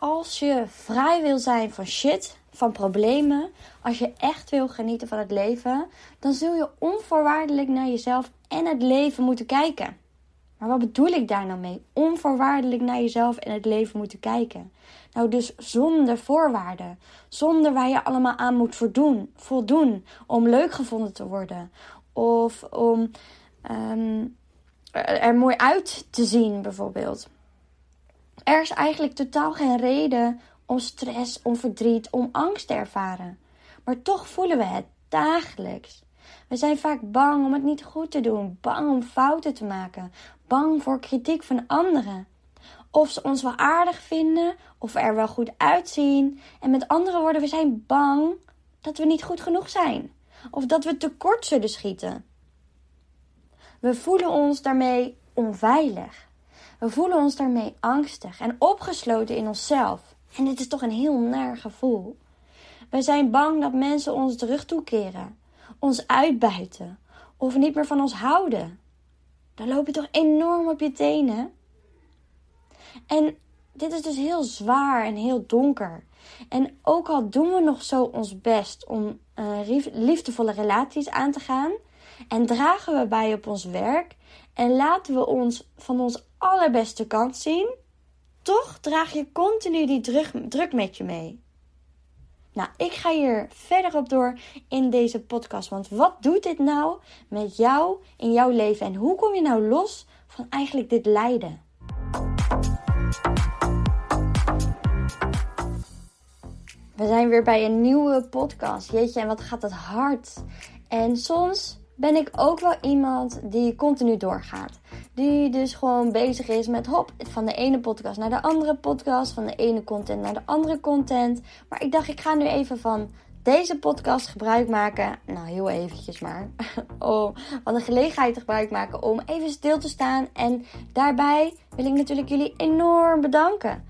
als je vrij wil zijn van shit, van problemen, als je echt wil genieten van het leven, dan zul je onvoorwaardelijk naar jezelf en het leven moeten kijken. Maar wat bedoel ik daar nou mee? Onvoorwaardelijk naar jezelf en het leven moeten kijken. Nou, dus zonder voorwaarden. Zonder waar je allemaal aan moet voldoen, voldoen om leuk gevonden te worden. Of om ehm, er mooi uit te zien, bijvoorbeeld. Er is eigenlijk totaal geen reden om stress, om verdriet, om angst te ervaren. Maar toch voelen we het dagelijks. We zijn vaak bang om het niet goed te doen, bang om fouten te maken, bang voor kritiek van anderen. Of ze ons wel aardig vinden, of er wel goed uitzien. En met andere woorden, we zijn bang dat we niet goed genoeg zijn. Of dat we tekort zullen schieten. We voelen ons daarmee onveilig. We voelen ons daarmee angstig en opgesloten in onszelf. En dit is toch een heel naar gevoel. We zijn bang dat mensen ons de rug toekeren, ons uitbuiten of niet meer van ons houden. Dan loop je toch enorm op je tenen. En dit is dus heel zwaar en heel donker. En ook al doen we nog zo ons best om uh, liefdevolle relaties aan te gaan, en dragen we bij op ons werk, en laten we ons van ons allerbeste kant zien, toch draag je continu die druk, druk met je mee. Nou, ik ga hier verder op door in deze podcast. Want wat doet dit nou met jou in jouw leven? En hoe kom je nou los van eigenlijk dit lijden? We zijn weer bij een nieuwe podcast. Jeetje, en wat gaat het hard. En soms ben ik ook wel iemand die continu doorgaat. Die dus gewoon bezig is met hop, van de ene podcast naar de andere podcast, van de ene content naar de andere content. Maar ik dacht, ik ga nu even van deze podcast gebruik maken. Nou, heel eventjes maar. om van de gelegenheid gebruik maken om even stil te staan. En daarbij wil ik natuurlijk jullie enorm bedanken.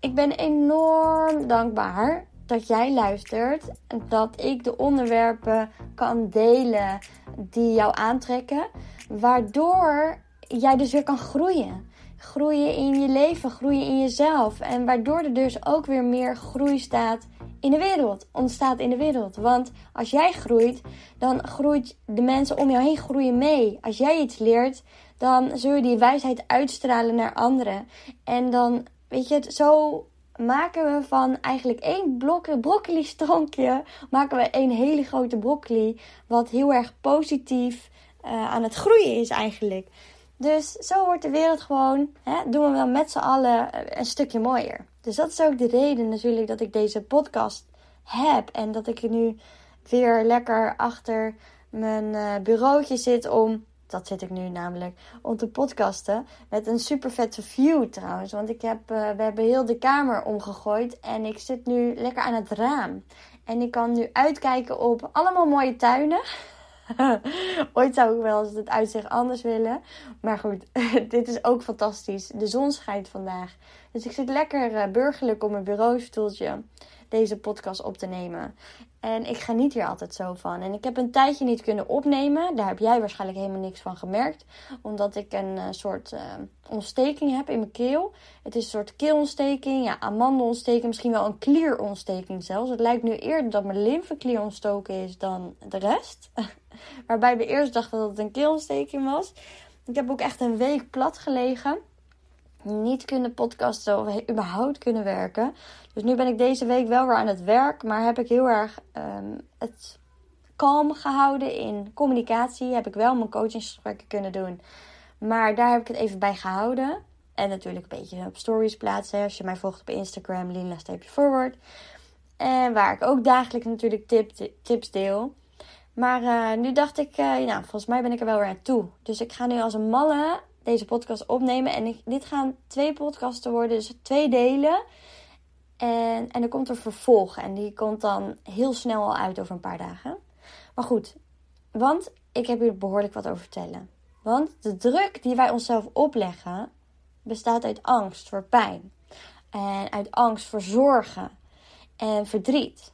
Ik ben enorm dankbaar dat jij luistert. Dat ik de onderwerpen kan delen die jou aantrekken. Waardoor jij dus weer kan groeien. Groeien in je leven, groeien in jezelf. En waardoor er dus ook weer meer groei staat in de wereld. Ontstaat in de wereld. Want als jij groeit, dan groeit de mensen om jou heen groeien mee. Als jij iets leert, dan zul je die wijsheid uitstralen naar anderen. En dan, weet je het, zo maken we van eigenlijk één blok, broccoli stronkje, maken we één hele grote broccoli. Wat heel erg positief uh, aan het groeien is eigenlijk. Dus zo wordt de wereld gewoon, hè, doen we wel met z'n allen een stukje mooier. Dus dat is ook de reden natuurlijk dat ik deze podcast heb. En dat ik nu weer lekker achter mijn uh, bureautje zit om dat zit ik nu namelijk, om te podcasten. Met een super vette view trouwens. Want ik heb, uh, we hebben heel de kamer omgegooid. En ik zit nu lekker aan het raam. En ik kan nu uitkijken op allemaal mooie tuinen. Ooit zou ik wel eens het uitzicht anders willen. Maar goed, dit is ook fantastisch. De zon schijnt vandaag. Dus ik zit lekker uh, burgerlijk op mijn bureaustoeltje deze podcast op te nemen. En ik geniet hier altijd zo van. En ik heb een tijdje niet kunnen opnemen. Daar heb jij waarschijnlijk helemaal niks van gemerkt. Omdat ik een uh, soort uh, ontsteking heb in mijn keel. Het is een soort keelontsteking. Ja, amandelontsteking. Misschien wel een klierontsteking zelfs. Het lijkt nu eerder dat mijn lymfeklier ontstoken is dan de rest. Waarbij we eerst dachten dat het een keelontsteking was. Ik heb ook echt een week plat gelegen niet kunnen podcasten of überhaupt kunnen werken. Dus nu ben ik deze week wel weer aan het werk, maar heb ik heel erg um, het kalm gehouden in communicatie. Heb ik wel mijn coachingsgesprekken kunnen doen, maar daar heb ik het even bij gehouden. En natuurlijk een beetje op stories plaatsen. Als je mij volgt op Instagram, Lina-forward. En waar ik ook dagelijks natuurlijk tip, tips deel. Maar uh, nu dacht ik, uh, nou, volgens mij ben ik er wel weer aan toe. Dus ik ga nu als een malle deze podcast opnemen. En dit gaan twee podcasten worden, dus twee delen. En, en er komt een vervolg. En die komt dan heel snel al uit over een paar dagen. Maar goed, want ik heb hier behoorlijk wat over vertellen. Want de druk die wij onszelf opleggen bestaat uit angst voor pijn. En uit angst voor zorgen en verdriet.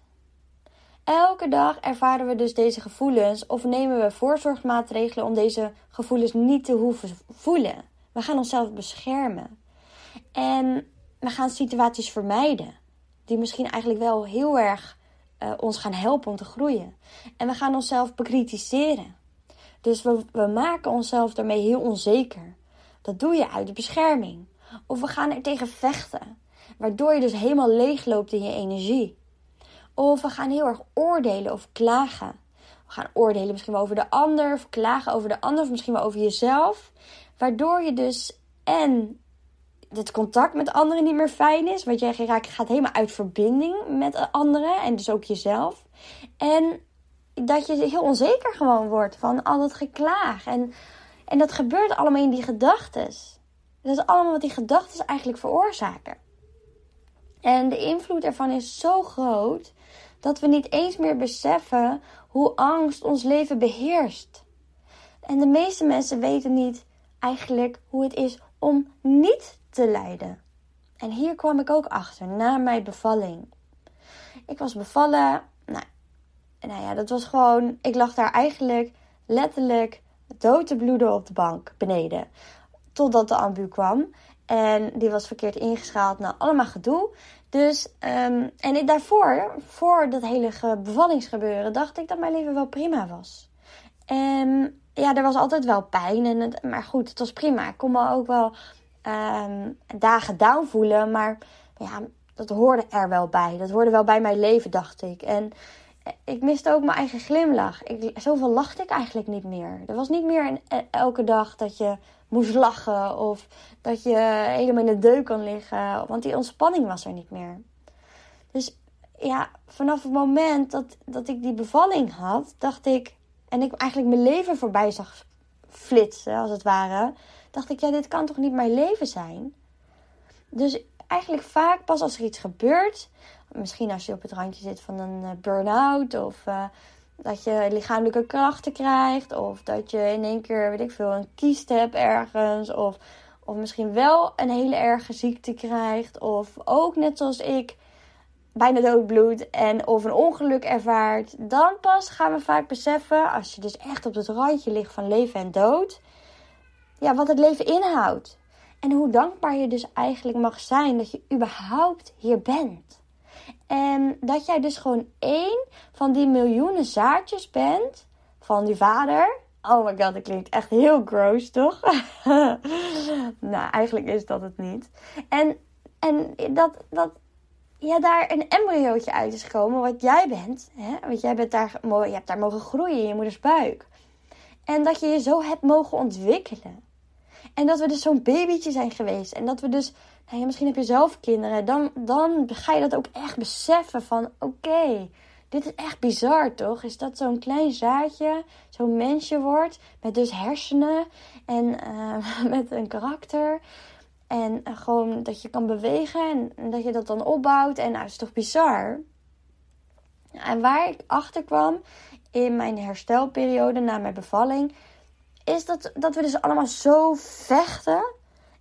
Elke dag ervaren we dus deze gevoelens of nemen we voorzorgsmaatregelen om deze gevoelens niet te hoeven voelen. We gaan onszelf beschermen. En we gaan situaties vermijden. Die misschien eigenlijk wel heel erg uh, ons gaan helpen om te groeien. En we gaan onszelf bekritiseren. Dus we, we maken onszelf daarmee heel onzeker. Dat doe je uit de bescherming. Of we gaan er tegen vechten. Waardoor je dus helemaal leegloopt in je energie. Of we gaan heel erg oordelen of klagen. We gaan oordelen misschien wel over de ander. Of klagen over de ander. Of misschien wel over jezelf. Waardoor je dus en het contact met anderen niet meer fijn is. Want jij gaat helemaal uit verbinding met anderen. En dus ook jezelf. En dat je heel onzeker gewoon wordt van al dat geklaag. En, en dat gebeurt allemaal in die gedachten. Dat is allemaal wat die gedachten eigenlijk veroorzaken. En de invloed ervan is zo groot dat we niet eens meer beseffen hoe angst ons leven beheerst. En de meeste mensen weten niet eigenlijk hoe het is om niet te lijden. En hier kwam ik ook achter na mijn bevalling. Ik was bevallen. Nou, nou ja, dat was gewoon. Ik lag daar eigenlijk letterlijk dood te bloeden op de bank beneden. Totdat de ambu kwam. En die was verkeerd ingeschaald. Nou, allemaal gedoe. Dus, um, en daarvoor, voor dat hele bevallingsgebeuren, dacht ik dat mijn leven wel prima was. En ja, er was altijd wel pijn. En het, maar goed, het was prima. Ik kon me ook wel um, dagen down voelen. Maar ja, dat hoorde er wel bij. Dat hoorde wel bij mijn leven, dacht ik. En ik miste ook mijn eigen glimlach. Ik, zoveel lachte ik eigenlijk niet meer. Er was niet meer een, e, elke dag dat je moest lachen of dat je helemaal in de deuk kan liggen. Want die ontspanning was er niet meer. Dus ja, vanaf het moment dat, dat ik die bevalling had, dacht ik. En ik eigenlijk mijn leven voorbij zag flitsen, als het ware. Dacht ik, ja, dit kan toch niet mijn leven zijn? Dus eigenlijk vaak pas als er iets gebeurt. Misschien als je op het randje zit van een eh, burn-out. Of uh, dat je lichamelijke krachten krijgt. Of dat je in één keer, weet ik veel, een kiest hebt ergens. Of, of misschien wel een hele erge ziekte krijgt. Of ook net zoals ik bijna doodbloed en of een ongeluk ervaart. Dan pas gaan we vaak beseffen, als je dus echt op het randje ligt van leven en dood. Ja, wat het leven inhoudt. En hoe dankbaar je dus eigenlijk mag zijn dat je überhaupt hier bent. En dat jij dus gewoon één van die miljoenen zaadjes bent van die vader. Oh my god, dat klinkt echt heel gross, toch? nou, eigenlijk is dat het niet. En, en dat, dat ja, daar een embryootje uit is gekomen, wat jij bent. Hè? Want jij bent daar, je hebt daar mogen groeien in je moeders buik. En dat je je zo hebt mogen ontwikkelen. En dat we dus zo'n babytje zijn geweest. En dat we dus, nou ja, misschien heb je zelf kinderen. Dan, dan ga je dat ook echt beseffen van, oké, dit is echt bizar toch? Is dat zo'n klein zaadje, zo'n mensje wordt. Met dus hersenen en uh, met een karakter. En uh, gewoon dat je kan bewegen en, dat je dat dan opbouwt. En nou, is toch bizar? En waar ik achter kwam in mijn herstelperiode na mijn bevalling is dat, dat we dus allemaal zo vechten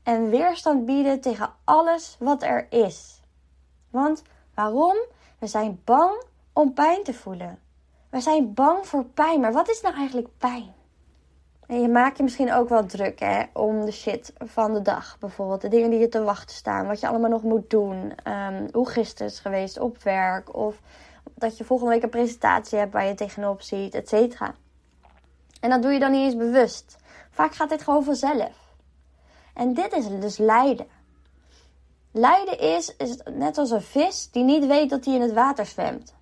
en weerstand bieden tegen alles wat er is. Want waarom? We zijn bang om pijn te voelen. We zijn bang voor pijn. Maar wat is nou eigenlijk pijn? En je maakt je misschien ook wel druk hè, om de shit van de dag. Bijvoorbeeld de dingen die je te wachten staan. Wat je allemaal nog moet doen. Um, hoe gisteren is geweest op werk. Of dat je volgende week een presentatie hebt waar je tegenop ziet, et cetera. En dat doe je dan niet eens bewust. Vaak gaat dit gewoon vanzelf. En dit is dus lijden. Lijden is, is net als een vis die niet weet dat hij in het water zwemt.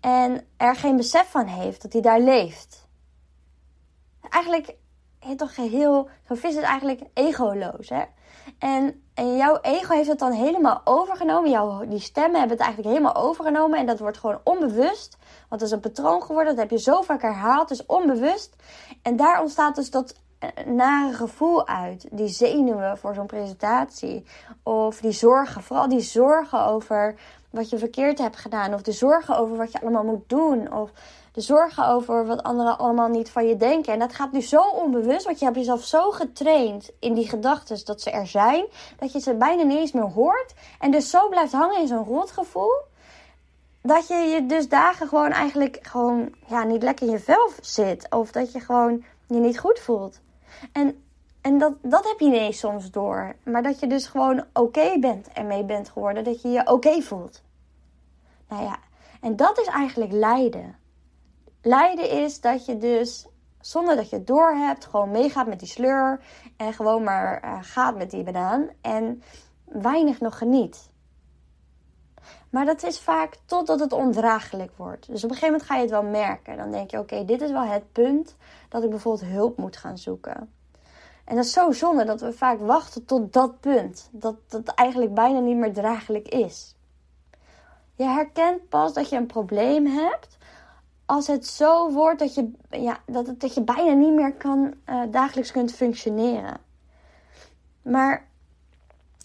En er geen besef van heeft dat hij daar leeft. Eigenlijk, toch geheel, zo'n vis is eigenlijk egoloos. Hè? En, en jouw ego heeft het dan helemaal overgenomen. Jouw, die stemmen hebben het eigenlijk helemaal overgenomen. En dat wordt gewoon onbewust. Want het is een patroon geworden. Dat heb je zo vaak herhaald. Dus onbewust. En daar ontstaat dus dat nare gevoel uit. Die zenuwen voor zo'n presentatie. Of die zorgen. Vooral die zorgen over wat je verkeerd hebt gedaan. Of de zorgen over wat je allemaal moet doen. Of de zorgen over wat anderen allemaal niet van je denken. En dat gaat nu zo onbewust, want je hebt jezelf zo getraind in die gedachten dat ze er zijn, dat je ze bijna niet eens meer hoort. En dus zo blijft hangen in zo'n rotgevoel. Dat je je dus dagen gewoon eigenlijk gewoon ja, niet lekker in je vel zit. Of dat je gewoon je niet goed voelt. En En dat, dat heb je ineens soms door. Maar dat je dus gewoon oké bent ermee bent geworden. Dat je je oké voelt. Nou ja, en dat is eigenlijk lijden. Lijden is dat je dus zonder dat je het door hebt, gewoon meegaat met die sleur. En gewoon maar uh, gaat met die banaan. En weinig nog geniet. Maar dat is vaak totdat het ondraaglijk wordt. Dus op een gegeven moment ga je het wel merken. Dan denk je, oké, dit is wel het punt dat ik bijvoorbeeld hulp moet gaan zoeken. En dat is zo zonde dat we vaak wachten tot dat punt. Dat het eigenlijk bijna niet meer draaglijk is. Je herkent pas dat je een probleem hebt als het zo wordt dat je, ja, dat, het, dat je bijna niet meer kan, uh, dagelijks kunt functioneren. Maar,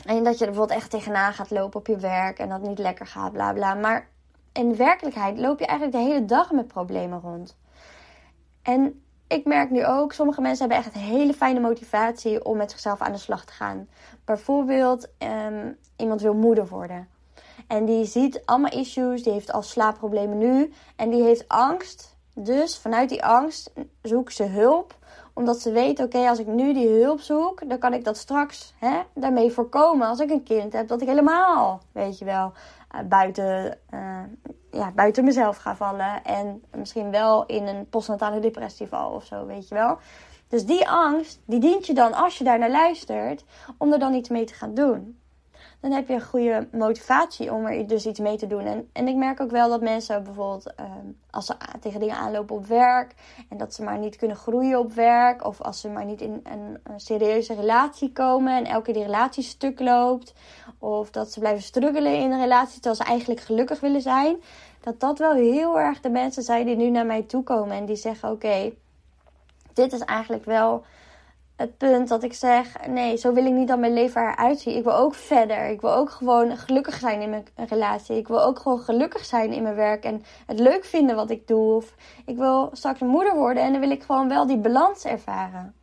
en dat je er bijvoorbeeld echt tegenaan gaat lopen op je werk en dat niet lekker gaat, bla bla. Maar in werkelijkheid loop je eigenlijk de hele dag met problemen rond. En ik merk nu ook, sommige mensen hebben echt een hele fijne motivatie om met zichzelf aan de slag te gaan. Bijvoorbeeld, um, iemand wil moeder worden. En die ziet allemaal issues, die heeft al slaapproblemen nu en die heeft angst. Dus vanuit die angst zoekt ze hulp omdat ze weet, oké, als ik nu die hulp zoek, dan kan ik dat straks hè, daarmee voorkomen. Als ik een kind heb, dat ik helemaal, weet je wel, uh, buiten, uh, buiten mezelf ga vallen. En misschien wel in een postnatale depressie val of zo, weet je wel. Dus die angst, die dient je dan, als je daar naar luistert, om er dan iets mee te gaan doen dan heb je een goede motivatie om er dus iets mee te doen. En, en ik merk ook wel dat mensen bijvoorbeeld ehm, als ze tegen dingen aanlopen op werk en dat ze maar niet kunnen groeien op werk, of als ze maar niet in een, een serieuze relatie komen en elke keer die relatie stuk loopt, of dat ze blijven struggelen in een relatie terwijl ze eigenlijk gelukkig willen zijn, dat dat wel heel erg de mensen zijn die nu naar mij toe komen en die zeggen: Oké, dit is eigenlijk wel het punt dat ik zeg: nee, zo wil ik niet dat mijn leven eruit ziet. Ik wil ook verder. Ik wil ook gewoon gelukkig zijn in mijn relatie. Ik wil ook gewoon gelukkig zijn in mijn werk en het leuk vinden wat ik doe. Of ik wil straks een moeder worden en dan wil ik gewoon wel die balans ervaren.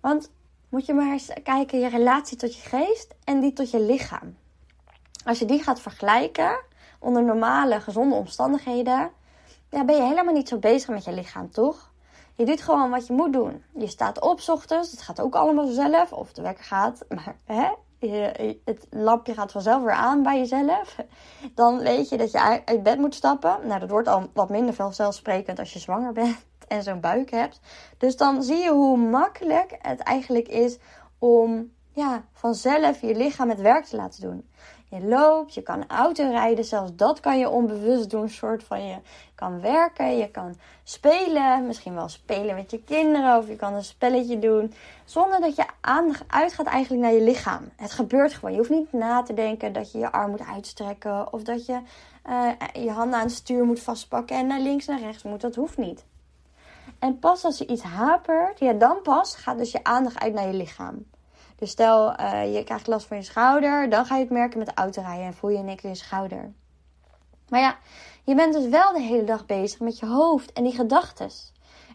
Want moet je maar eens kijken, je relatie tot je geest en die tot je lichaam. Als je die gaat vergelijken onder normale, gezonde omstandigheden, ja, ben je helemaal niet zo bezig met je lichaam, toch? Je doet gewoon wat je moet doen. Je staat op s ochtends. Het gaat ook allemaal zelf. Of de wekker gaat. Maar hè, je, het lampje gaat vanzelf weer aan bij jezelf. Dan weet je dat je uit bed moet stappen. Nou, dat wordt al wat minder vanzelfsprekend als je zwanger bent en zo'n buik hebt. Dus dan zie je hoe makkelijk het eigenlijk is om ja, vanzelf je lichaam het werk te laten doen. Je loopt, je kan auto rijden, zelfs dat kan je onbewust doen. soort van je kan werken, je kan spelen, misschien wel spelen met je kinderen of je kan een spelletje doen. Zonder dat je aandacht uitgaat eigenlijk naar je lichaam. Het gebeurt gewoon. Je hoeft niet na te denken dat je je arm moet uitstrekken of dat je uh, je handen aan het stuur moet vastpakken en naar links naar rechts moet. Dat hoeft niet. En pas als je iets hapert, ja, dan pas gaat dus je aandacht uit naar je lichaam. Dus stel uh, je krijgt last van je schouder, dan ga je het merken met de autorijden en voel je in één keer je schouder. Maar ja, je bent dus wel de hele dag bezig met je hoofd en die gedachten.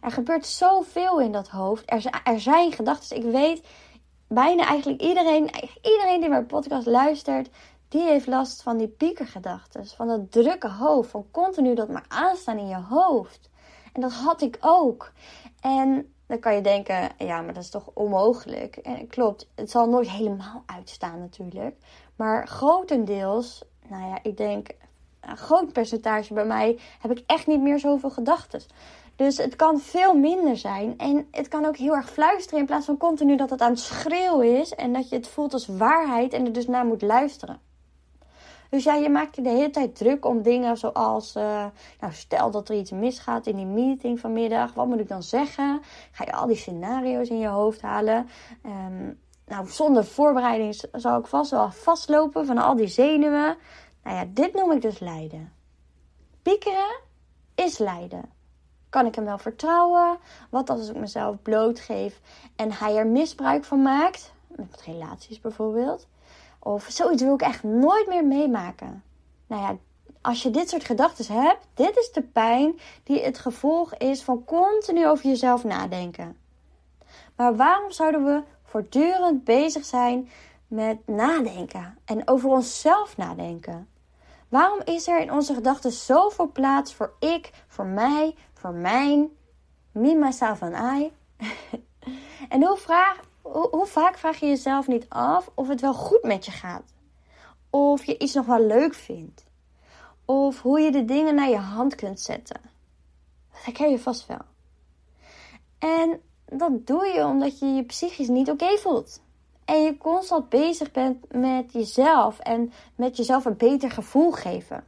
Er gebeurt zoveel in dat hoofd. Er, er zijn gedachten. Ik weet bijna eigenlijk iedereen, iedereen die mijn podcast luistert, die heeft last van die piekergedachten. Van dat drukke hoofd. Van continu dat maar aanstaan in je hoofd. En dat had ik ook. En dan kan je denken, ja, maar dat is toch onmogelijk. En klopt, het zal nooit helemaal uitstaan natuurlijk. Maar grotendeels, nou ja, ik denk een groot percentage bij mij heb ik echt niet meer zoveel gedachten. Dus het kan veel minder zijn. En het kan ook heel erg fluisteren in plaats van continu dat het aan het schreeuwen is. En dat je het voelt als waarheid en er dus naar moet luisteren. Dus ja, je maakt je de hele tijd druk om dingen zoals, uh, nou stel dat er iets misgaat in die meeting vanmiddag, wat moet ik dan zeggen? Ga je al die scenario's in je hoofd halen? Um, nou, zonder voorbereiding zal ik vast wel vastlopen van al die zenuwen. Nou ja, dit noem ik dus lijden. Piekeren is lijden. Kan ik hem wel vertrouwen? Wat als ik mezelf blootgeef en hij er misbruik van maakt? Met relaties bijvoorbeeld. Of zoiets wil ik echt nooit meer meemaken. Nou ja, als je dit soort gedachten hebt, dit is de pijn die het gevolg is van continu over jezelf nadenken. Maar waarom zouden we voortdurend bezig zijn met nadenken en over onszelf nadenken? Waarom is er in onze gedachten zoveel plaats voor ik, voor mij, voor mijn, me, myself en I? En hoe, vraag, hoe, vaak vraag je jezelf niet af of het wel goed met je gaat? Of je iets nog wel leuk vindt? Of hoe je de dingen naar je hand kunt zetten? Dat herken je vast wel. En dat doe je omdat je je psychisch niet oké voelt. En je constant bezig bent met jezelf en met jezelf een beter gevoel geven.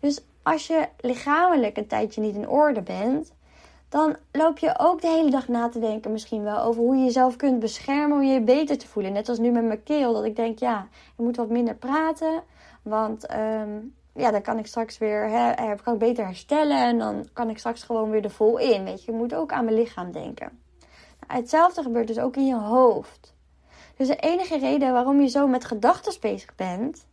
Dus als je lichamelijk een tijdje niet in orde bent, dan loop je ook de hele dag na te denken misschien wel over hoe je jezelf kunt beschermen om je beter te voelen. Net als nu met mijn keel, dat ik denk, ja, ik moet wat minder praten, want ehm, ja, dan kan ik straks weer, hè, kan ik beter herstellen en dan kan ik straks gewoon weer de vol in. Weet je, je moet ook aan mijn lichaam denken. Nou, hetzelfde gebeurt dus ook in je hoofd. Dus de enige reden waarom je zo met gedachten bezig bent,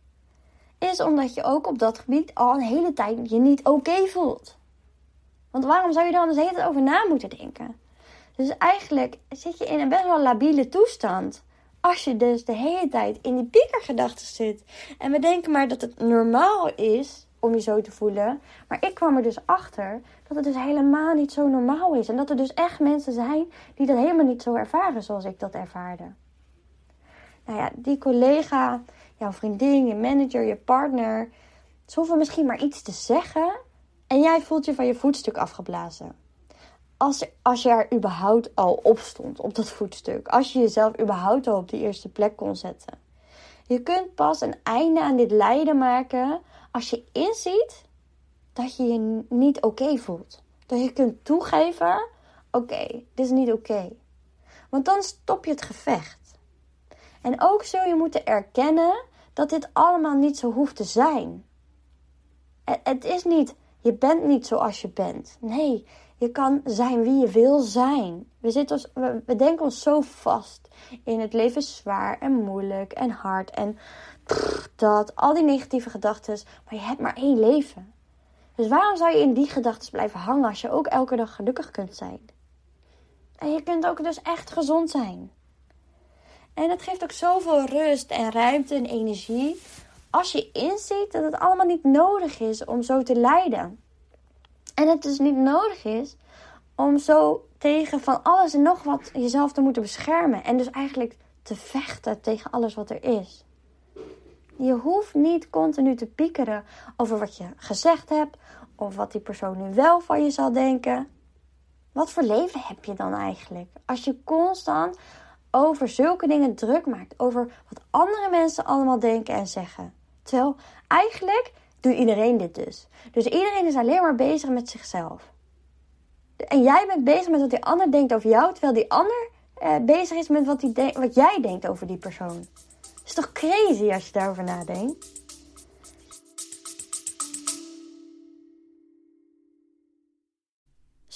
is omdat je ook op dat gebied al een hele tijd je niet oké voelt. Want waarom zou je dan de hele tijd over na moeten denken? Dus eigenlijk zit je in een best wel labiele toestand. Als je dus de hele tijd in die piekergedachten zit. En we denken maar dat het normaal is om je zo te voelen. Maar ik kwam er dus achter dat het dus helemaal niet zo normaal is. En dat er dus echt mensen zijn die dat helemaal niet zo ervaren zoals ik dat ervaarde. Nou ja, die collega, jouw vriendin, je manager, je partner. Ze hoeven misschien maar iets te zeggen. En jij voelt je van je voetstuk afgeblazen. Als, als je er überhaupt al op stond, op dat voetstuk. Als je jezelf überhaupt al op die eerste plek kon zetten. Je kunt pas een einde aan dit lijden maken als je inziet dat je je niet oké voelt. Dat je kunt toegeven: oké, dit is niet oké. Want dan stop je het gevecht. En ook zul je moeten erkennen dat dit allemaal niet zo hoeft te zijn. Het is niet, je bent niet zoals je bent. Nee, je kan zijn wie je wil zijn. We, zitten we, denken ons zo vast in het leven is zwaar en moeilijk en hard en dat, al die negatieve gedachten. Maar je hebt maar één leven. Dus waarom zou je in die gedachten blijven hangen als je ook elke dag gelukkig kunt zijn? En je kunt ook dus echt gezond zijn. En het geeft ook zoveel rust en ruimte en energie als je inziet dat het allemaal niet nodig is om zo te lijden. En het dus niet nodig is om zo tegen van alles en nog wat jezelf te moeten beschermen. En dus eigenlijk te vechten tegen alles wat er is. Je hoeft niet continu te piekeren over wat je gezegd hebt. Of wat die persoon nu wel van je zal denken. Wat voor leven heb je dan eigenlijk? Als je constant over zulke dingen druk maakt. Over wat andere mensen allemaal denken en zeggen. Terwijl eigenlijk doet iedereen dit dus. Dus iedereen is alleen maar bezig met zichzelf. En jij bent bezig met wat die ander denkt over jou, terwijl die ander eh, bezig is met wat, die wat jij denkt over die persoon. Het is toch crazy als je daarover nadenkt?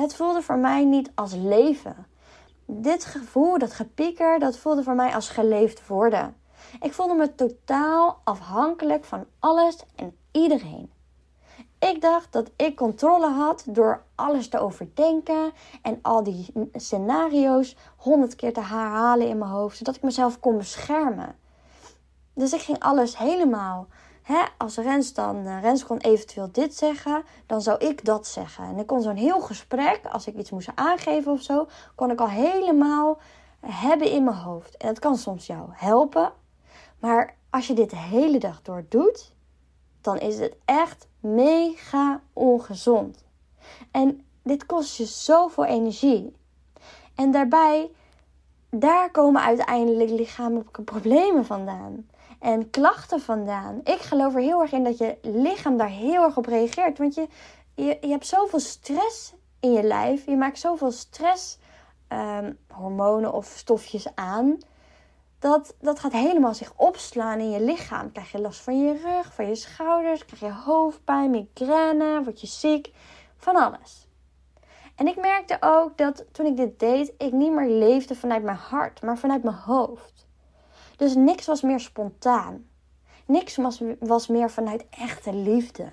Het voelde voor mij niet als leven. Dit gevoel, dat gepieker, dat voelde voor mij als geleefd worden. Ik voelde me totaal afhankelijk van alles en iedereen. Ik dacht dat ik controle had door alles te overdenken en al die scenario's honderd keer te herhalen in mijn hoofd, zodat ik mezelf kon beschermen. Dus ik ging alles helemaal. Hè, als Rens dan, uh, Rens kon eventueel dit zeggen, dan zou ik dat zeggen. En ik kon zo'n heel gesprek, als ik iets moest aangeven of zo, kon ik al helemaal hebben in mijn hoofd. En dat kan soms jou helpen. Maar als je dit de hele dag door doet, dan is het echt mega ongezond. En dit kost je zoveel energie. En daarbij, daar komen uiteindelijk lichamelijke problemen vandaan. En klachten vandaan. Ik geloof er heel erg in dat je lichaam daar heel erg op reageert. Want je, je, je hebt zoveel stress in je lijf. Je maakt zoveel stress ehm, hormonen of stofjes aan. Dat, dat gaat helemaal zich opslaan in je lichaam. Krijg je last van je rug, van je schouders, krijg je hoofdpijn, migraine, word je ziek, van alles. En ik merkte ook dat toen ik dit deed, ik niet meer leefde vanuit mijn hart, maar vanuit mijn hoofd. Dus niks was meer spontaan. Niks was, was meer vanuit echte liefde.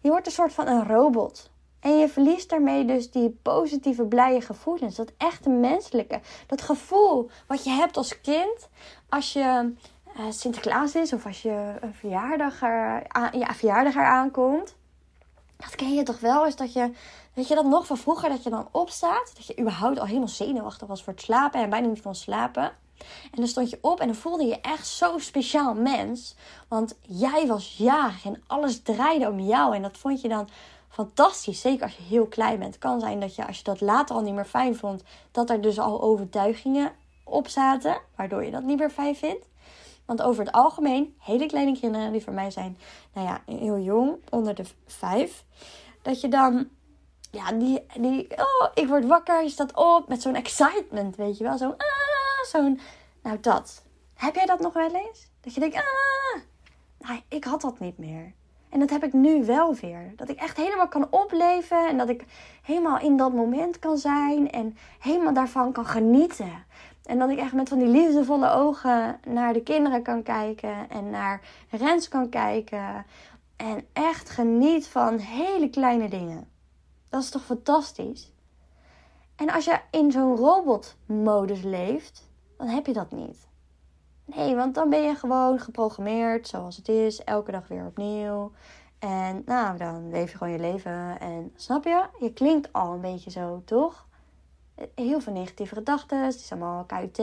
Je wordt een soort van een robot. En je verliest daarmee dus die positieve, blije gevoelens. Dat echte menselijke. Dat gevoel wat je hebt als kind. Als je uh, Sinterklaas is of als je een verjaardag, er, ja, verjaardag eraan komt. Dat ken je toch wel eens dat je, weet je dat nog van vroeger, dat je dan opstaat. Dat je überhaupt al helemaal zenuwachtig was voor het slapen en bijna niet kon slapen. En dan stond je op en dan voelde je echt zo'n speciaal mens. Want jij was jarig en alles draaide om jou. En dat vond je dan fantastisch. Zeker als je heel klein bent. Kan zijn dat je, als je dat later al niet meer fijn vond, dat er dus al overtuigingen op zaten. Waardoor je dat niet meer fijn vindt. Want over het algemeen, hele kleine kinderen die voor mij zijn, nou ja, heel jong, onder de vijf. Dat je dan, ja, die, die oh, ik word wakker, je staat op met zo'n excitement, weet je wel. Zo'n, ah, zo'n, nou dat. Heb jij dat nog wel eens? Dat je denkt, ah, nou, ik had dat niet meer. En dat heb ik nu wel weer. Dat ik echt helemaal kan opleven en dat ik helemaal in dat moment kan zijn en helemaal daarvan kan genieten. En dat ik echt met van die liefdevolle ogen naar de kinderen kan kijken en naar Rens kan kijken. En echt geniet van hele kleine dingen. Dat is toch fantastisch? En als je in zo'n robotmodus leeft, dan heb je dat niet. Nee, want dan ben je gewoon geprogrammeerd zoals het is, elke dag weer opnieuw. En nou, dan leef je gewoon je leven. En snap je? Je klinkt al een beetje zo, toch? Heel veel negatieve gedachten. Het is allemaal KUT,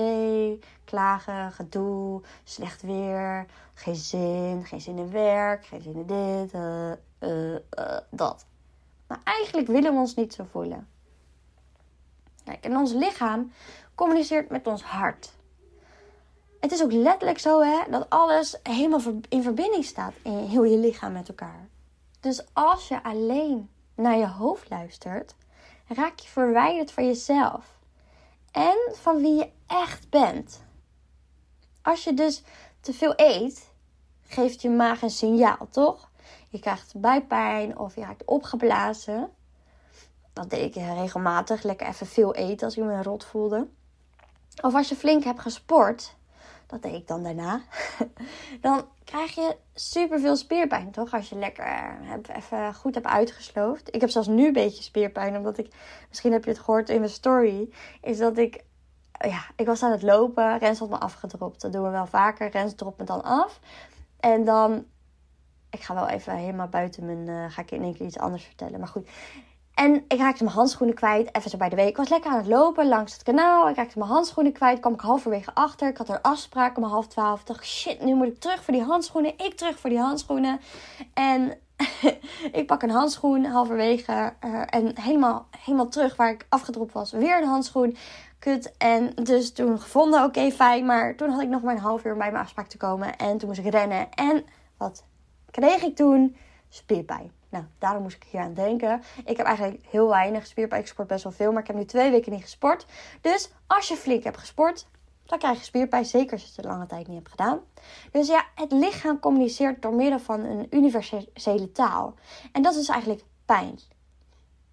klagen, gedoe, slecht weer, geen zin, geen zin in werk, geen zin in dit, uh, uh, uh, dat. Maar eigenlijk willen we ons niet zo voelen. Kijk, en ons lichaam communiceert met ons hart het is ook letterlijk zo hè, dat alles helemaal in verbinding staat in heel je lichaam met elkaar. Dus als je alleen naar je hoofd luistert, raak je verwijderd van jezelf en van wie je echt bent. Als je dus te veel eet, geeft je maag een signaal, toch? Je krijgt buikpijn of je raakt opgeblazen. Dat deed ik regelmatig, lekker even veel eten als ik me rot voelde. Of als je flink hebt gesport, dat deed ik dan daarna. dan krijg je super veel spierpijn, toch? Als je lekker hebt, even goed hebt uitgesloofd. Ik heb zelfs nu een beetje spierpijn, omdat ik, misschien heb je het gehoord in mijn story, is dat ik, ja, ik was aan het lopen. Rens had me afgedropt. Dat doen we wel vaker. Rens dropt me dan af. En dan, ik ga wel even helemaal buiten mijn, uh, ga ik in één keer iets anders vertellen. Maar goed, en ik raakte mijn handschoenen kwijt. Even zo bij de week. Ik was lekker aan het lopen langs het kanaal. Ik raakte mijn handschoenen kwijt. Kwam ik halverwege achter. Ik had er afspraak om half twaalf. Ik dacht, shit, nu moet ik terug voor die handschoenen. Ik terug voor die handschoenen. En ik pak een handschoen halverwege. Uh, en helemaal, helemaal terug waar ik afgedropt was. Weer een handschoen. Kut. En dus toen gevonden, oké, fijn. Maar toen had ik nog maar een half uur bij mijn afspraak te komen. En toen moest ik rennen. En wat kreeg ik toen? Spierpijn. Nou, daarom moest ik hier aan denken. Ik heb eigenlijk heel weinig spierpijn. Ik sport best wel veel, maar ik heb nu twee weken niet gesport. Dus als je flink hebt gesport, dan krijg je spierpijn. Zeker als je het een lange tijd niet hebt gedaan. Dus ja, het lichaam communiceert door middel van een universele taal. En dat is eigenlijk pijn.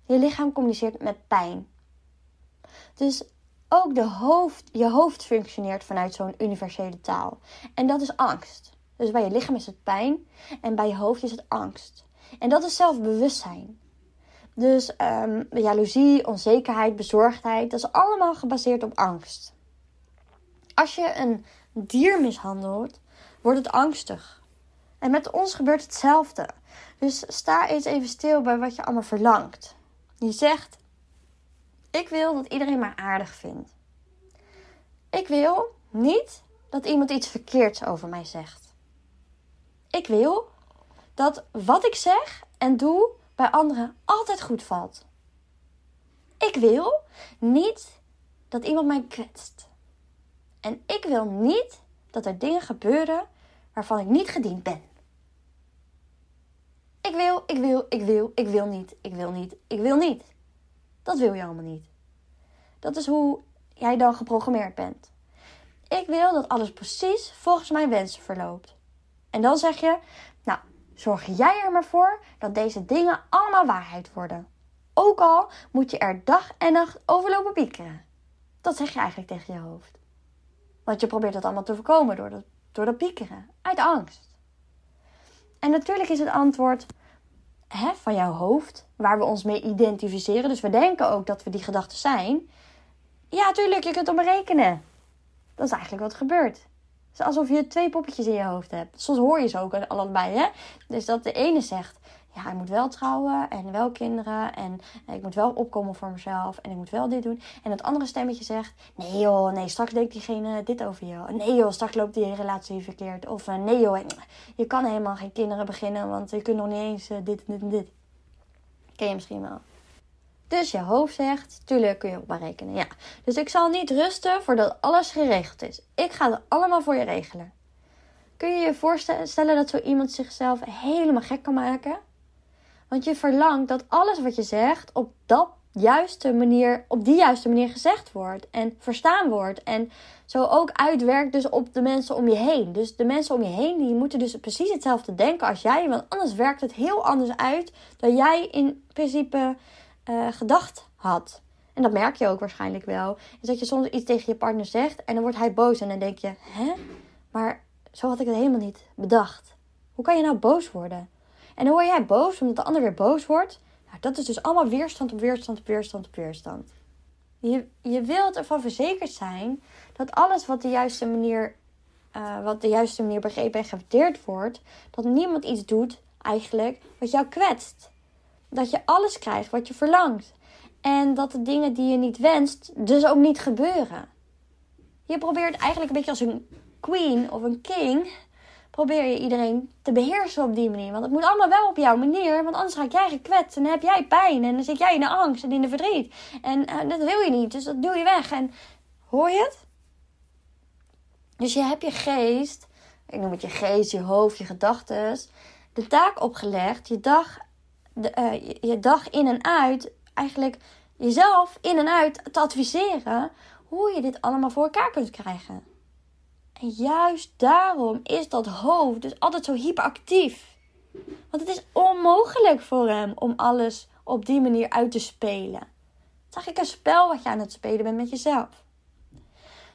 Je lichaam communiceert met pijn. Dus ook de hoofd, je hoofd functioneert vanuit zo'n universele taal. En dat is angst. Dus bij je lichaam is het pijn en bij je hoofd is het angst. En dat is zelfbewustzijn. Dus um, jaloezie, onzekerheid, bezorgdheid, dat is allemaal gebaseerd op angst. Als je een dier mishandelt, wordt het angstig. En met ons gebeurt hetzelfde. Dus sta eens even stil bij wat je allemaal verlangt. Je zegt: Ik wil dat iedereen mij aardig vindt. Ik wil niet dat iemand iets verkeerds over mij zegt. Ik wil dat wat ik zeg en doe bij anderen altijd goed valt. Ik wil niet dat iemand mij kwetst. En ik wil niet dat er dingen gebeuren waarvan ik niet gediend ben. Ik wil, ik wil, ik wil, ik wil niet, ik wil niet, ik wil niet. Dat wil je allemaal niet. Dat is hoe jij dan geprogrammeerd bent. Ik wil dat alles precies volgens mijn wensen verloopt. En dan zeg je, zorg jij er maar voor dat deze dingen allemaal waarheid worden. Ook al moet je er dag en nacht over lopen piekeren. Dat zeg je eigenlijk tegen je hoofd. Want je probeert dat allemaal te voorkomen door dat, door dat piekeren. Uit angst. En natuurlijk is het antwoord hè, van jouw hoofd, waar we ons mee identificeren. Dus we denken ook dat we die gedachten zijn. Ja, tuurlijk, je kunt het berekenen. Dat is eigenlijk wat gebeurt. Alsof je twee poppetjes in je hoofd hebt. Soms hoor je ze ook allebei, hè? Dus dat de ene zegt, ja, ik moet wel trouwen en wel kinderen en ik moet wel opkomen voor mezelf en ik moet wel dit doen. En het andere stemmetje zegt, nee joh, nee, straks denkt diegene dit over je. Nee joh, straks loopt die relatie verkeerd. Of eh, nee joh, je kan helemaal geen kinderen beginnen, want je kunt nog niet eens eh, dit en dit en dit. Ken je misschien wel. Dus je hoofd zegt, tuurlijk kun je op maar rekenen. Ja. Dus ik zal niet rusten voordat alles geregeld is. Ik ga het allemaal voor je regelen. Kun je je voorstellen dat zo iemand zichzelf helemaal gek kan maken? Want je verlangt dat alles wat je zegt op dat juiste manier, op die juiste manier gezegd wordt en verstaan wordt. En zo ook uitwerkt dus op de mensen om je heen. Dus de mensen om je heen, die moeten dus precies hetzelfde denken als jij. Want anders werkt het heel anders uit dan jij in principe uh, gedacht had. En dat merk je ook waarschijnlijk wel. Is dat je soms iets tegen je partner zegt en dan wordt hij boos. En dan denk je, hè? Maar zo had ik het helemaal niet bedacht. Hoe kan je nou boos worden? En dan word jij boos omdat de ander weer boos wordt. Nou, dat is dus allemaal weerstand op weerstand op weerstand op weerstand. Je, je wilt ervan verzekerd zijn dat alles wat de juiste manier, uh, wat de juiste manier begrepen en gewaardeerd wordt, dat niemand iets doet eigenlijk wat jou kwetst. Dat je alles krijgt wat je verlangt. En dat de dingen die je niet wenst, dus ook niet gebeuren. Je probeert eigenlijk een beetje als een queen of een king probeer je iedereen te beheersen op die manier. Want het moet allemaal wel op jouw manier. Want anders raak jij gekwetst en dan heb jij pijn. En dan zit jij in de angst en in de verdriet. En uh, dat wil je niet. Dus dat doe je weg. En hoor je het? Dus je hebt je geest, ik noem het je geest, je hoofd, je gedachten, de taak opgelegd, je dag, de, uh, je dag in en uit, eigenlijk jezelf in en uit te adviseren hoe je dit allemaal voor elkaar kunt krijgen. En juist daarom is dat hoofd dus altijd zo hyperactief. Want het is onmogelijk voor hem om alles op die manier uit te spelen. Het is eigenlijk een spel wat je aan het spelen bent met jezelf.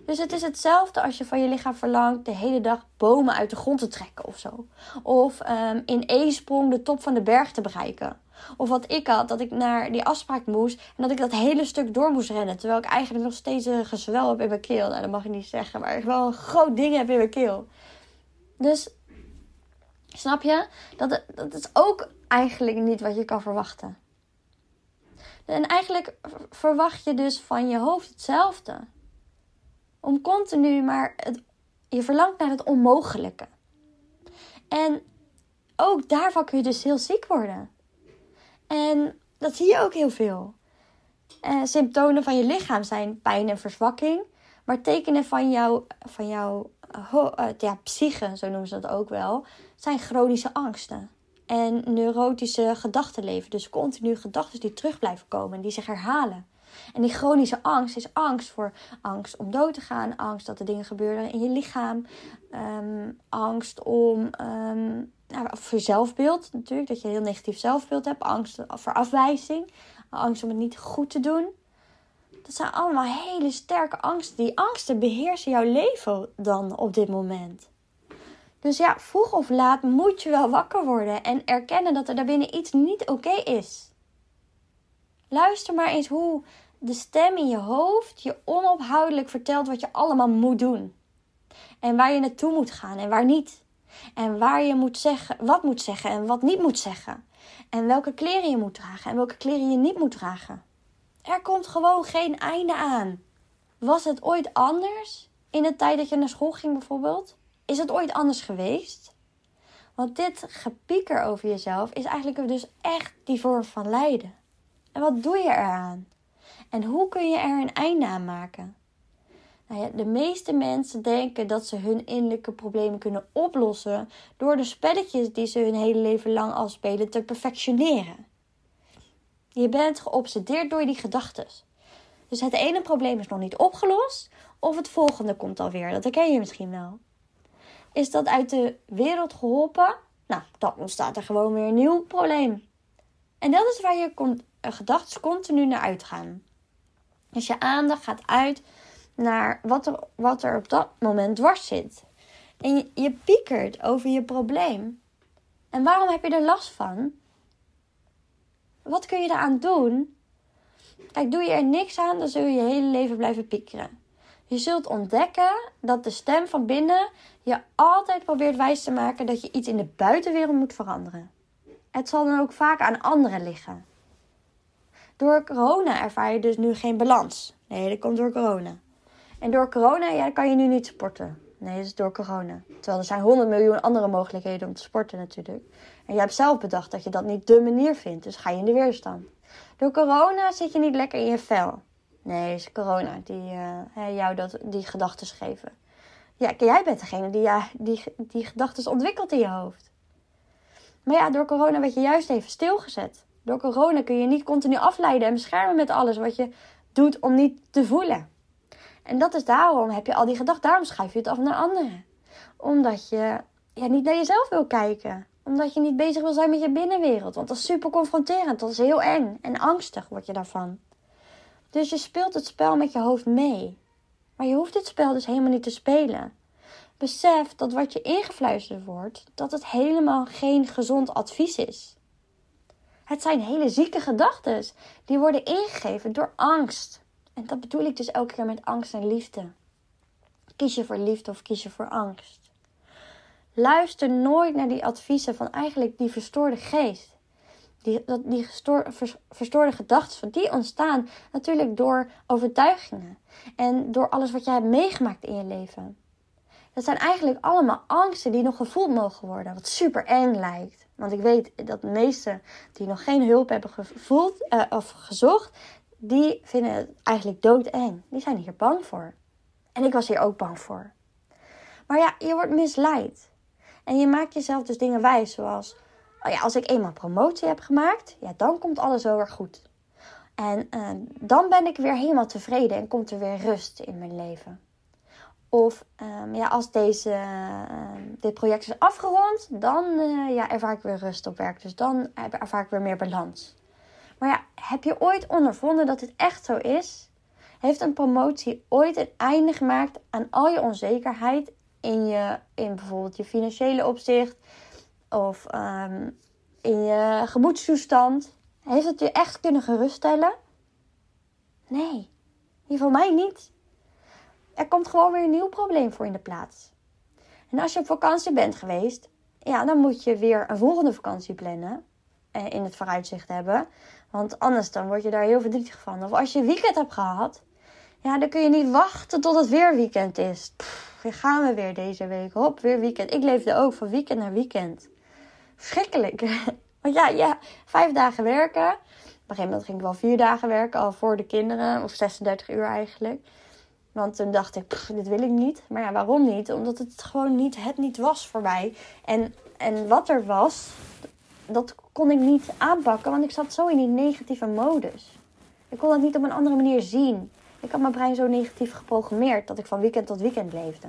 Dus het is hetzelfde als je van je lichaam verlangt de hele dag bomen uit de grond te trekken of zo. Of um, in één sprong de top van de berg te bereiken. Of wat ik had, dat ik naar die afspraak moest en dat ik dat hele stuk door moest rennen. Terwijl ik eigenlijk nog steeds een gezwel heb in mijn keel. Nou, dat mag ik niet zeggen, maar ik wel een groot ding heb in mijn keel. Dus, snap je? Dat, dat is ook eigenlijk niet wat je kan verwachten. En eigenlijk verwacht je dus van je hoofd hetzelfde. Om continu maar je verlangt naar het onmogelijke. En ook daarvan kun je dus heel ziek worden. En dat zie je ook heel veel. Uh, symptomen van je lichaam zijn pijn en verzwakking. Maar tekenen van, jou, van jouw uh, ja, psyche, zo noemen ze dat ook wel, zijn chronische angsten. En neurotische gedachtenleven. Dus continu gedachten die terug blijven komen en die zich herhalen. En die chronische angst is angst voor angst om dood te gaan, angst dat er dingen gebeuren in je lichaam, ehm, angst om um, nou, voor zelfbeeld natuurlijk, dat je een heel negatief zelfbeeld hebt, angst voor afwijzing, angst om het niet goed te doen. Dat zijn allemaal hele sterke angsten. Die angsten beheersen jouw leven dan op dit moment. Dus ja, vroeg of laat moet je wel wakker worden en erkennen dat er daarbinnen iets niet oké is. Luister maar eens hoe de stem in je hoofd je onophoudelijk vertelt wat je allemaal moet doen. En waar je naartoe moet gaan en waar niet. En waar je moet zeggen, wat moet zeggen en wat niet moet zeggen. En welke kleren je moet dragen en welke kleren je niet moet dragen. Er komt gewoon geen einde aan. Was het ooit anders in de tijd dat je naar school ging bijvoorbeeld? Is het ooit anders geweest? Want dit gepieker over jezelf is eigenlijk dus echt die vorm van lijden. En wat doe je eraan? En hoe kun je er een einde aan maken? Nou ja, de meeste mensen denken dat ze hun innerlijke problemen kunnen oplossen door de spelletjes die ze hun hele leven lang al spelen te perfectioneren. Je bent geobsedeerd door die gedachten. Dus het ene probleem is nog niet opgelost, of het volgende komt alweer. Dat herken je misschien wel. Is dat uit de wereld geholpen? Nou, dan ontstaat er gewoon weer een nieuw probleem. En dat is waar je gedachten continu naar uitgaan. Dus je aandacht gaat uit naar wat er, wat er op dat moment dwars zit. En je, je piekert over je probleem. En waarom heb je er last van? Wat kun je eraan doen? Kijk, doe je er niks aan, dan zul je je hele leven blijven piekeren. Je zult ontdekken dat de stem van binnen je altijd probeert wijs te maken dat je iets in de buitenwereld moet veranderen. Het zal dan ook vaak aan anderen liggen. Door corona ervaar je dus nu geen balans. Nee, dat komt door corona. En door corona kan je nu niet sporten. Nee, dat is door corona. Terwijl er zijn 100 miljoen andere mogelijkheden om te sporten natuurlijk. En jij hebt zelf bedacht dat je dat niet de manier vindt. Dus ga je in de weerstand. Door corona zit je niet lekker in je vel. Nee, is corona die uh, jou dat, die gedachten geven. Ja, jij bent degene die ja, die, die gedachten ontwikkelt in je hoofd. Maar ja, door corona werd je juist even stilgezet. Door corona kun je niet continu afleiden en beschermen met alles wat je doet om niet te voelen. En dat is daarom heb je al die gedachten. Daarom schuif je het af naar anderen. Omdat je ja, niet naar jezelf wil kijken. Omdat je niet bezig wil zijn met je binnenwereld. Want dat is super confronterend. Dat is heel eng. En angstig word je daarvan. Dus je speelt het spel met je hoofd mee. Maar je hoeft dit spel dus helemaal niet te spelen. Besef dat wat je ingefluisterd wordt, dat het helemaal geen gezond advies is. Het zijn hele zieke gedachten die worden ingegeven door angst. En dat bedoel ik dus elke keer met angst en liefde. Kies je voor liefde of kies je voor angst? Luister nooit naar die adviezen van eigenlijk die verstoorde geest. Die, die verstoorde gedachten, die ontstaan natuurlijk door overtuigingen. En door alles wat jij hebt meegemaakt in je leven. Dat zijn eigenlijk allemaal angsten die nog gevoeld mogen worden. Wat super eng lijkt. Want ik weet dat de meesten die nog geen hulp hebben gevoeld uh, of gezocht, die vinden het eigenlijk doodeng. Die zijn hier bang voor. En ik was hier ook bang voor. Maar ja, je wordt misleid. En je maakt jezelf dus dingen wijs, zoals: oh ja, als ik eenmaal promotie heb gemaakt, ja, dan komt alles wel weer goed. En uh, dan ben ik weer helemaal tevreden en komt er weer rust in mijn leven. Of um, ja, als deze, uh, dit project is afgerond, dan uh, ja, ervaar ik weer rust op werk. Dus dan ervaar ik weer meer balans. Maar ja, heb je ooit ondervonden dat dit echt zo is? Heeft een promotie ooit een einde gemaakt aan al je onzekerheid in, je, in bijvoorbeeld je financiële opzicht of um, in je gemoedstoestand? Heeft het je echt kunnen geruststellen? Nee, die van mij niet. Er komt gewoon weer een nieuw probleem voor in de plaats. En als je op vakantie bent geweest, ja, dan moet je weer een volgende vakantie plannen. En in het vooruitzicht hebben. Want anders dan word je daar heel verdrietig van. Of als je weekend hebt gehad, ja, dan kun je niet wachten tot het weer weekend is. Pff, gaan we weer deze week. Hop, weer weekend. Ik leefde ook van weekend naar weekend. Verschrikkelijk. Want ja, ja, vijf dagen werken. Op een gegeven moment ging ik wel vier dagen werken, al voor de kinderen. Of 36 uur eigenlijk. Want toen dacht ik, dit wil ik niet. Maar ja, waarom niet? Omdat het gewoon niet, het niet was voor mij. En, en wat er was, dat kon ik niet aanpakken, want ik zat zo in die negatieve modus. Ik kon het niet op een andere manier zien. Ik had mijn brein zo negatief geprogrammeerd dat ik van weekend tot weekend leefde.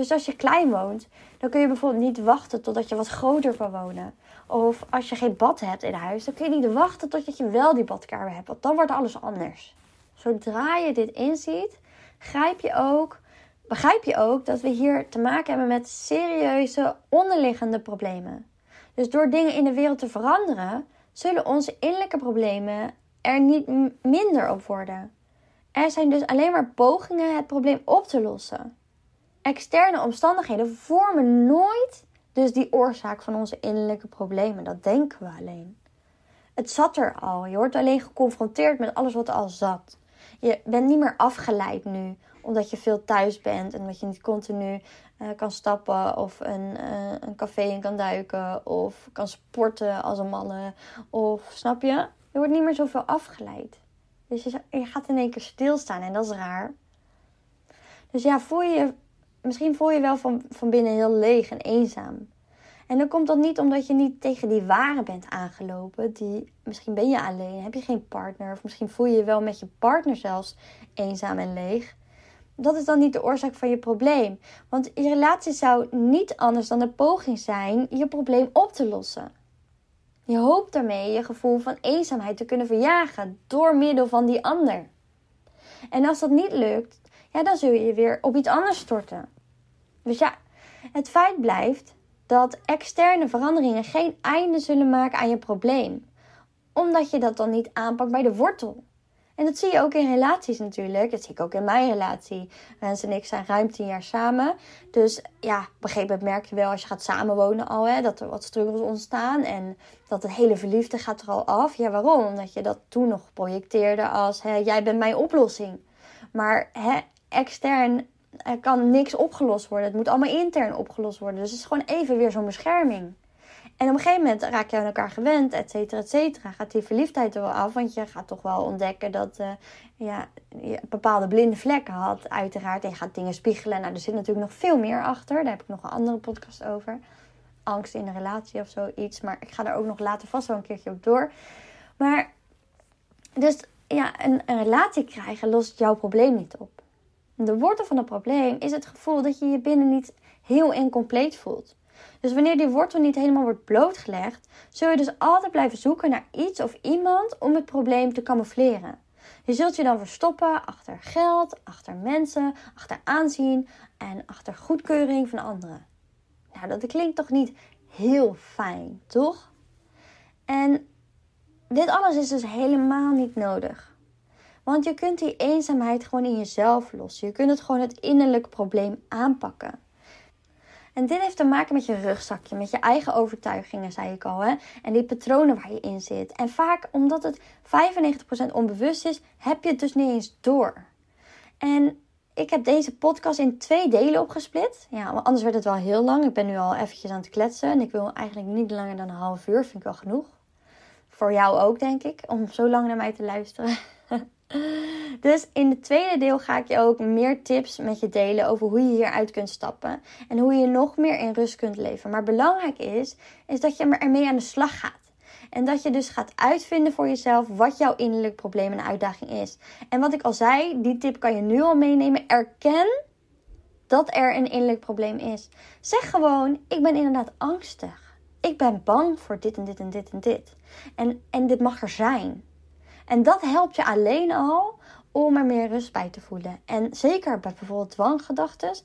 Dus als je klein woont, dan kun je bijvoorbeeld niet wachten totdat je wat groter kan wonen. Of als je geen bad hebt in huis, dan kun je niet wachten totdat je wel die badkamer hebt. Want dan wordt alles anders. Zodra je dit inziet, grijp je ook, begrijp je ook dat we hier te maken hebben met serieuze onderliggende problemen. Dus door dingen in de wereld te veranderen, zullen onze innerlijke problemen er niet minder op worden. Er zijn dus alleen maar pogingen het probleem op te lossen. Externe omstandigheden vormen nooit dus die oorzaak van onze innerlijke problemen. Dat denken we alleen. Het zat er al. Je wordt alleen geconfronteerd met alles wat er al zat. Je bent niet meer afgeleid nu, omdat je veel thuis bent en dat je niet continu uh, kan stappen of een, uh, een café in kan duiken of kan sporten als een mannen. Of snap je? Je wordt niet meer zoveel afgeleid. Dus je, je gaat in één keer stilstaan en dat is raar. Dus ja, voel je, misschien voel je wel van, van binnen heel leeg en eenzaam. En dan komt dat niet omdat je niet tegen die ware bent aangelopen. Die, misschien ben je alleen, heb je geen partner. Of misschien voel je je wel met je partner zelfs eenzaam en leeg. Dat is dan niet de oorzaak van je probleem. Want je relatie zou niet anders dan een poging zijn je probleem op te lossen. Je hoopt daarmee je gevoel van eenzaamheid te kunnen verjagen door middel van die ander. En als dat niet lukt, ja, dan zul je weer op iets anders storten. Dus ja, het feit blijft dat externe veranderingen geen einde zullen maken aan je probleem, omdat je dat dan niet aanpakt bij de wortel. En dat zie je ook in relaties natuurlijk. Dat zie ik ook in mijn relatie. Rens en ik zijn ruim tien jaar samen. Dus ja, op een gegeven moment merk je wel als je gaat samenwonen al... Hè, dat er wat struggles ontstaan. En dat het hele verliefde gaat er al af. Ja, waarom? Omdat je dat toen nog projecteerde als... Hè, jij bent mijn oplossing. Maar hè, extern er kan niks opgelost worden. Het moet allemaal intern opgelost worden. Dus het is gewoon even weer zo'n bescherming. En op een gegeven moment raak je aan elkaar gewend, et cetera, et cetera. Gaat die verliefdheid er wel af, want je gaat toch wel ontdekken dat uh, ja, je bepaalde blinde vlekken had, uiteraard. En je gaat dingen spiegelen. Nou, er zit natuurlijk nog veel meer achter. Daar heb ik nog een andere podcast over. Angst in een relatie of zoiets. Maar ik ga daar ook nog later vast wel een keertje op door. Maar, dus ja, een relatie krijgen lost jouw probleem niet op. De wortel van het probleem is het gevoel dat je je binnen niet heel incompleet voelt. Dus wanneer die wortel niet helemaal wordt blootgelegd, zul je dus altijd blijven zoeken naar iets of iemand om het probleem te camoufleren. Je zult je dan verstoppen achter geld, achter mensen, achter aanzien en achter goedkeuring van anderen. Nou, dat klinkt toch niet heel fijn, toch? En dit alles is dus helemaal niet nodig. Want je kunt die eenzaamheid gewoon in jezelf lossen. Je kunt het gewoon het innerlijke probleem aanpakken. En dit heeft te maken met je rugzakje, met je eigen overtuigingen, zei ik al. Hè? En die patronen waar je in zit. En vaak omdat het 95% onbewust is, heb je het dus niet eens door. En ik heb deze podcast in twee delen opgesplit. Ja, anders werd het wel heel lang. Ik ben nu al eventjes aan het kletsen. En ik wil eigenlijk niet langer dan een half uur. Vind ik wel genoeg. Voor jou ook, denk ik. Om zo lang naar mij te luisteren. Dus in het tweede deel ga ik je ook meer tips met je delen over hoe je hieruit kunt stappen. En hoe je nog meer in rust kunt leven. Maar belangrijk is, is dat je ermee aan de slag gaat. En dat je dus gaat uitvinden voor jezelf wat jouw innerlijk probleem en uitdaging is. En wat ik al zei, die tip kan je nu al meenemen. Erken dat er een innerlijk probleem is. Zeg gewoon, ik ben inderdaad angstig. Ik ben bang voor dit en dit en dit en dit. En, en dit mag er zijn. En dat helpt je alleen al om er meer rust bij te voelen. En zeker bij bijvoorbeeld dwanggedachten.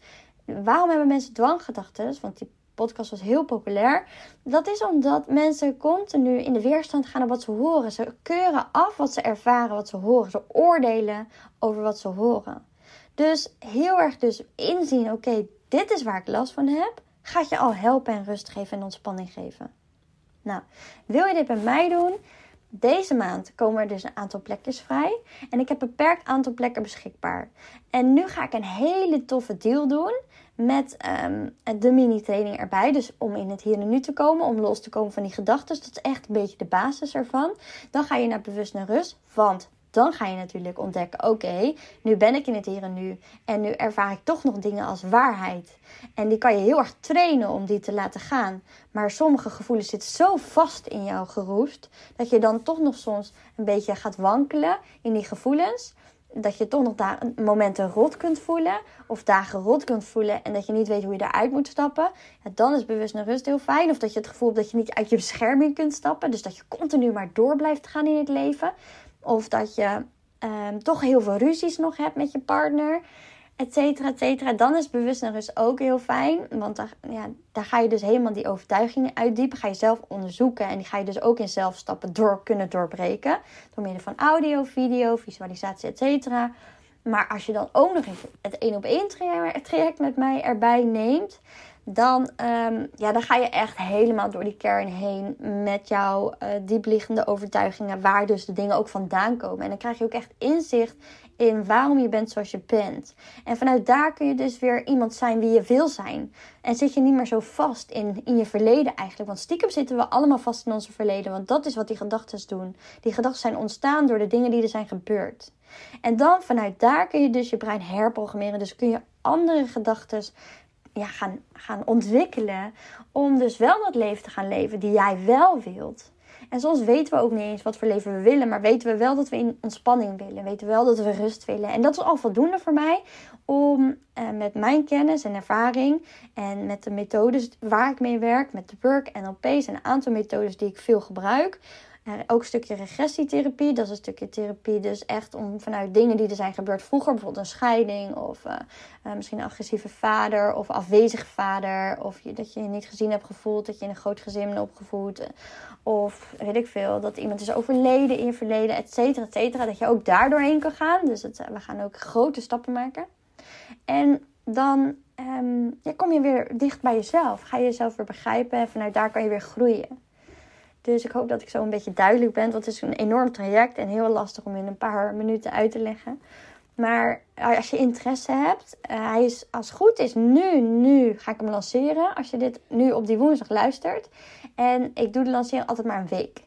Waarom hebben mensen dwanggedachten? Want die podcast was heel populair. Dat is omdat mensen continu in de weerstand gaan op wat ze horen. Ze keuren af wat ze ervaren, wat ze horen. Ze oordelen over wat ze horen. Dus heel erg dus inzien, oké, dit is waar ik last van heb. Gaat je al helpen en rust geven en ontspanning geven. Nou, wil je dit bij mij doen? Deze maand komen er dus een aantal plekjes vrij. En ik heb een beperkt aantal plekken beschikbaar. En nu ga ik een hele toffe deal doen met um, de mini-training erbij. Dus om in het hier en nu te komen, om los te komen van die gedachten. Dat is echt een beetje de basis ervan. Dan ga je naar bewust naar rust. Want dan ga je natuurlijk ontdekken: oké, nu ben ik in het hier en nu. En nu ervaar ik toch nog dingen als waarheid. En die kan je heel erg trainen om die te laten gaan. Maar sommige gevoelens zitten zo vast in jou geroest. dat je dan toch nog soms een beetje gaat wankelen in die gevoelens. Dat je toch nog daar momenten rot kunt voelen. Of dagen rot kunt voelen. En dat je niet weet hoe je daaruit moet stappen. Dan is bewust naar rust heel fijn. Of dat je het gevoel hebt dat je niet uit je bescherming kunt stappen. Dus dat je continu maar door blijft gaan in het leven. Of dat je um, toch heel veel ruzies nog hebt met je partner. Et cetera, et cetera. Dan is bewust naar rust ook heel fijn. Want daar, ja, daar ga je dus helemaal die overtuigingen uitdiepen. Ga je zelf onderzoeken. En die ga je dus ook in zelfstappen door kunnen doorbreken. Door middel van audio, video, visualisatie, et cetera. Maar als je dan ook nog het één op één traject met mij erbij neemt dan, um, ja, dan ga je echt helemaal door die kern heen met jouw uh, diepliggende overtuigingen, waar dus de dingen ook vandaan komen. En dan krijg je ook echt inzicht in waarom je bent zoals je bent. En vanuit daar kun je dus weer iemand zijn wie je wil zijn. En zit je niet meer zo vast in, in je verleden eigenlijk. Want stiekem zitten we allemaal vast in onze verleden. Want dat is wat die gedachten doen. Die gedachten zijn ontstaan door de dingen die er zijn gebeurd. En dan vanuit daar kun je dus je brein herprogrammeren. Dus kun je andere gedachten ja, gaan, gaan ontwikkelen. Om dus wel dat leven te gaan leven die jij wel wilt. En soms weten we ook niet eens wat voor leven we willen, maar weten we wel dat we in ontspanning willen. Weten we wel dat we rust willen. En dat is al voldoende voor mij om eh, met mijn kennis en ervaring en met de methodes waar ik mee werk, met de work, NLP's en een aantal methodes die ik veel gebruik, ook een stukje regressietherapie. Dat is een stukje therapie dus echt om vanuit dingen die er zijn gebeurd vroeger. Bijvoorbeeld een scheiding of uh, uh, misschien een agressieve vader of afwezige vader. Of dat je je niet gezien hebt gevoeld, dat je in een groot gezin bent opgevoed. Of weet ik veel, dat iemand is overleden in je verleden, et cetera, et cetera. Dat je ook daar doorheen kan gaan. Dus we gaan ook grote stappen maken. En dan ja, kom je weer dicht bij jezelf. Ga je jezelf weer begrijpen en vanuit daar kan je weer groeien. Dus ik hoop dat ik zo een beetje duidelijk ben. Want het is een enorm traject en heel lastig om in een paar minuten uit te leggen. Maar als je interesse hebt, uh, hij is als het goed is nu, nu ga ik hem lanceren. Als je dit nu op die woensdag luistert. En ik doe de lancering altijd maar een week.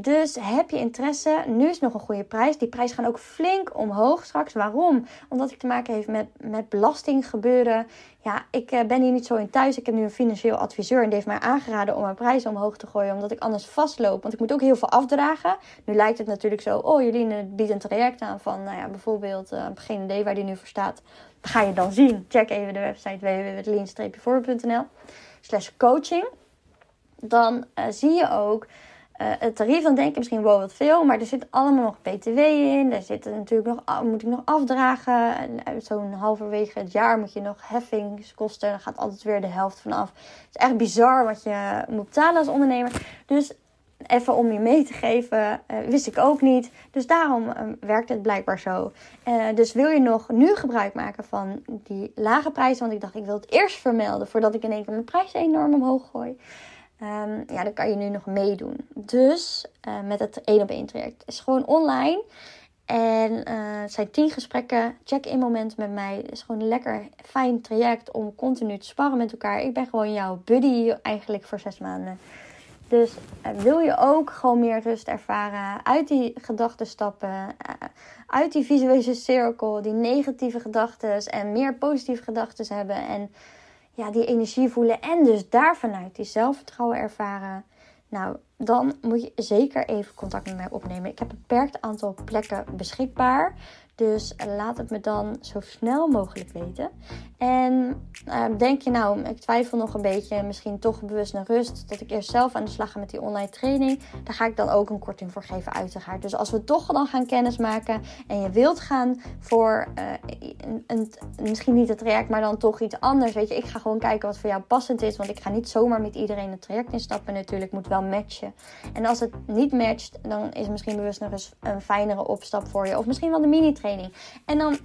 Dus heb je interesse, nu is nog een goede prijs. Die prijzen gaan ook flink omhoog straks. Waarom? Omdat ik te maken heeft met, met belastinggebeuren. Ja, ik uh, ben hier niet zo in thuis. Ik heb nu een financieel adviseur en die heeft mij aangeraden om mijn prijzen omhoog te gooien. Omdat ik anders vastloop. Want ik moet ook heel veel afdragen. Nu lijkt het natuurlijk zo, oh Joline biedt een traject aan van, nou ja, bijvoorbeeld, uh, geen idee waar die nu voor staat. Ga je dan zien. Check even de website www.lean-voorbeeld.nl slash coaching. Dan uh, zie je ook uh, het tarief, dan denk je misschien wel wat veel, maar er zit allemaal nog BTW in. Er zit natuurlijk nog, moet ik nog afdragen. En zo'n halverwege het jaar moet je nog heffingskosten. Dan gaat altijd weer de helft vanaf. Het is echt bizar wat je moet betalen als ondernemer. Dus even om je mee te geven, uh, wist ik ook niet. Dus daarom uh, werkt het blijkbaar zo. Dus wil je nog nu gebruik maken van die lage prijzen? Want ik dacht, ik wil het eerst vermelden voordat ik in één keer mijn prijs enorm omhoog gooi. Um, ja, dan kan je nu nog meedoen. Dus uh, met het 1 op 1 traject. Het is gewoon online. En uh, het zijn 10 gesprekken, check-in momenten met mij. Het is gewoon een lekker fijn traject om continu te sparren met elkaar. Ik ben gewoon jouw buddy eigenlijk voor zes maanden. Dus uh, wil je ook gewoon meer rust ervaren, uit die gedachten stappen, uit die visuele cirkel, die negatieve gedachten en meer positieve gedachten hebben en ja, die energie voelen en dus daar vanuit die zelfvertrouwen ervaren. Nou, dan moet je zeker even contact met mij opnemen. Ik heb een beperkt aantal plekken beschikbaar. Dus laat het me dan zo snel mogelijk weten. En uh, denk je nou, ik twijfel nog een beetje, misschien toch bewust naar rust, dat ik eerst zelf aan de slag ga met die online training. Daar ga ik dan ook een korting voor geven, uiteraard. Dus als we toch dan gaan kennismaken en je wilt gaan voor uh, een, een, misschien niet het traject, maar dan toch iets anders. Weet je, ik ga gewoon kijken wat voor jou passend is. Want ik ga niet zomaar met iedereen het traject instappen. Natuurlijk moet wel matchen. En als het niet matcht, dan is misschien bewust nog eens een fijnere opstap voor je. Of misschien wel de mini-training en dan,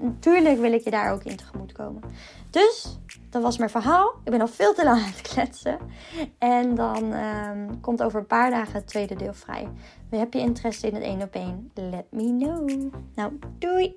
natuurlijk wil ik je daar ook in tegemoet komen. Dus, dat was mijn verhaal. Ik ben al veel te lang aan het kletsen. En dan um, komt over een paar dagen het tweede deel vrij. Heb je interesse in het één op één? Let me know. Nou, doei!